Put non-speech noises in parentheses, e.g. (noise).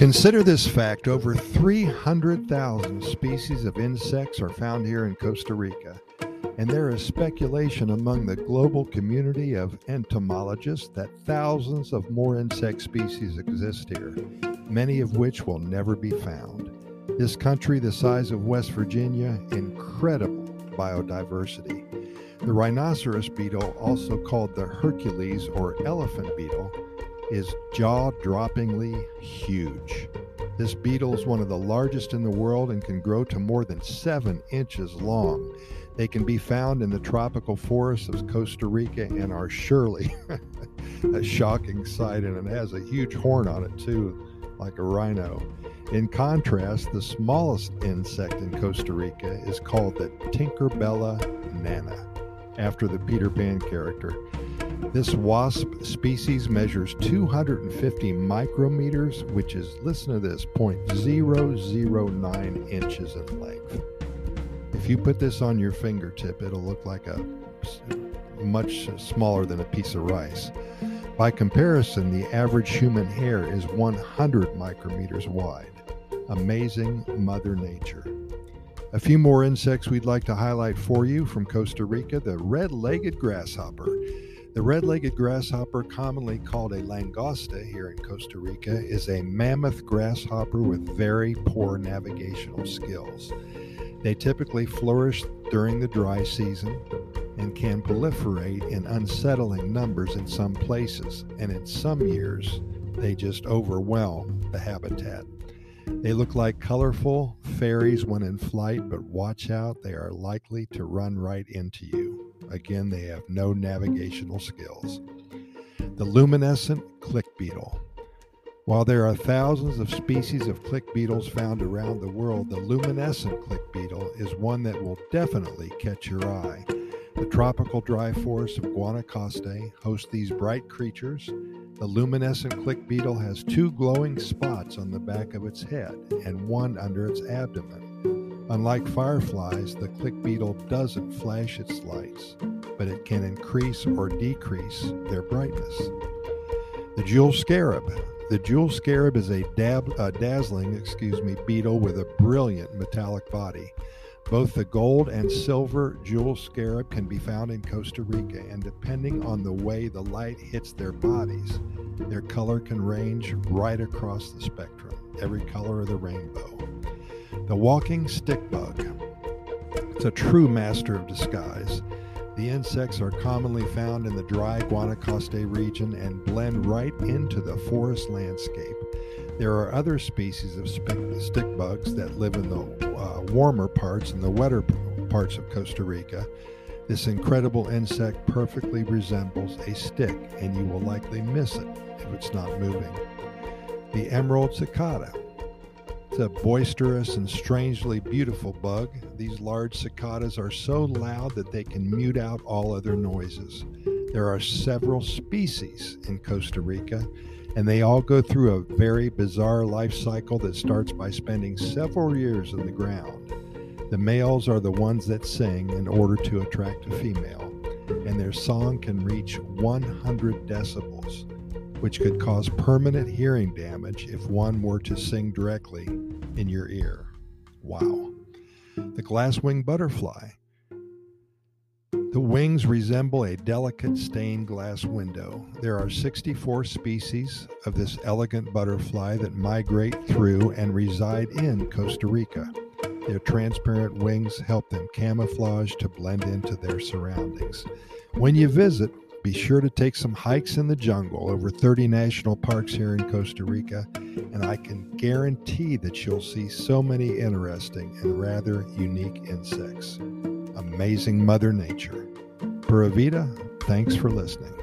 Consider this fact over 300,000 species of insects are found here in Costa Rica, and there is speculation among the global community of entomologists that thousands of more insect species exist here, many of which will never be found. This country, the size of West Virginia, incredible biodiversity. The rhinoceros beetle, also called the Hercules or elephant beetle, is jaw droppingly huge. This beetle is one of the largest in the world and can grow to more than seven inches long. They can be found in the tropical forests of Costa Rica and are surely (laughs) a shocking sight, and it has a huge horn on it, too, like a rhino. In contrast, the smallest insect in Costa Rica is called the Tinkerbella nana, after the Peter Pan character. This wasp species measures 250 micrometers, which is, listen to this, 0.009 inches in length. If you put this on your fingertip, it'll look like a much smaller than a piece of rice. By comparison, the average human hair is 100 micrometers wide. Amazing Mother Nature. A few more insects we'd like to highlight for you from Costa Rica the red legged grasshopper. The red legged grasshopper, commonly called a langosta here in Costa Rica, is a mammoth grasshopper with very poor navigational skills. They typically flourish during the dry season and can proliferate in unsettling numbers in some places, and in some years, they just overwhelm the habitat. They look like colorful fairies when in flight, but watch out, they are likely to run right into you. Again, they have no navigational skills. The luminescent click beetle. While there are thousands of species of click beetles found around the world, the luminescent click beetle is one that will definitely catch your eye. The tropical dry forests of Guanacaste host these bright creatures. The luminescent click beetle has two glowing spots on the back of its head and one under its abdomen. Unlike fireflies, the click beetle doesn't flash its lights, but it can increase or decrease their brightness. The jewel scarab. The jewel scarab is a, dab, dazzling, excuse me, beetle with a brilliant metallic body. Both the gold and silver jewel scarab can be found in Costa Rica, and depending on the way the light hits their bodies, their color can range right across the spectrum, every color of the rainbow. The walking stick bug. It's a true master of disguise. The insects are commonly found in the dry Guanacaste region and blend right into the forest landscape. There are other species of stick bugs that live in the uh, warmer parts and the wetter parts of Costa Rica. This incredible insect perfectly resembles a stick, and you will likely miss it if it's not moving. The emerald cicada. A boisterous and strangely beautiful bug. These large cicadas are so loud that they can mute out all other noises. There are several species in Costa Rica, and they all go through a very bizarre life cycle that starts by spending several years in the ground. The males are the ones that sing in order to attract a female, and their song can reach 100 decibels which could cause permanent hearing damage if one were to sing directly in your ear. Wow. The glasswing butterfly. The wings resemble a delicate stained glass window. There are 64 species of this elegant butterfly that migrate through and reside in Costa Rica. Their transparent wings help them camouflage to blend into their surroundings. When you visit, be sure to take some hikes in the jungle over 30 national parks here in Costa Rica, and I can guarantee that you'll see so many interesting and rather unique insects. Amazing Mother Nature. Pura Vida, thanks for listening.